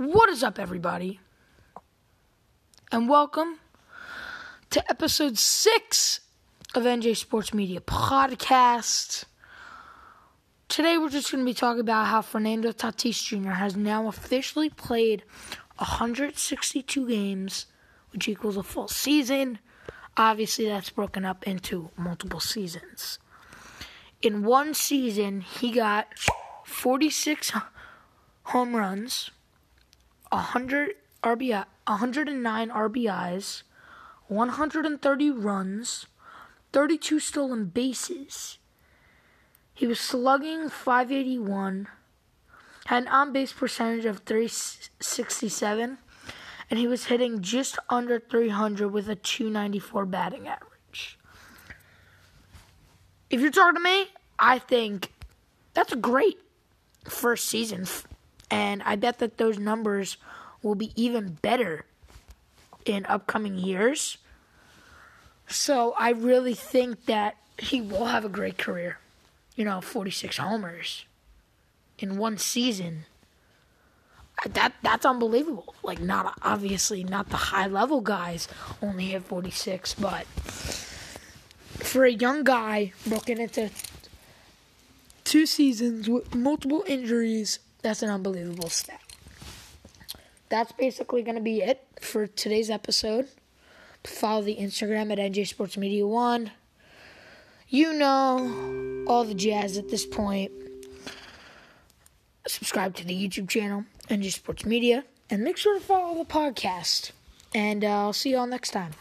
What is up, everybody? And welcome to episode six of NJ Sports Media Podcast. Today, we're just going to be talking about how Fernando Tatis Jr. has now officially played 162 games, which equals a full season. Obviously, that's broken up into multiple seasons. In one season, he got 46 home runs, 100 RBI, 109 RBIs, 130 runs, 32 stolen bases. He was slugging 581, had an on base percentage of 367, and he was hitting just under 300 with a 294 batting average. If you're talking to me, I think that's a great first season and I bet that those numbers will be even better in upcoming years. So I really think that he will have a great career. You know, 46 homers in one season. Uh, that that's unbelievable. Like not obviously not the high level guys only hit 46, but for a young guy broken into two seasons with multiple injuries that's an unbelievable stat. That's basically going to be it for today's episode. Follow the Instagram at NJ Sports Media One. You know all the jazz at this point. Subscribe to the YouTube channel, NJ Sports Media, and make sure to follow the podcast. And uh, I'll see you all next time.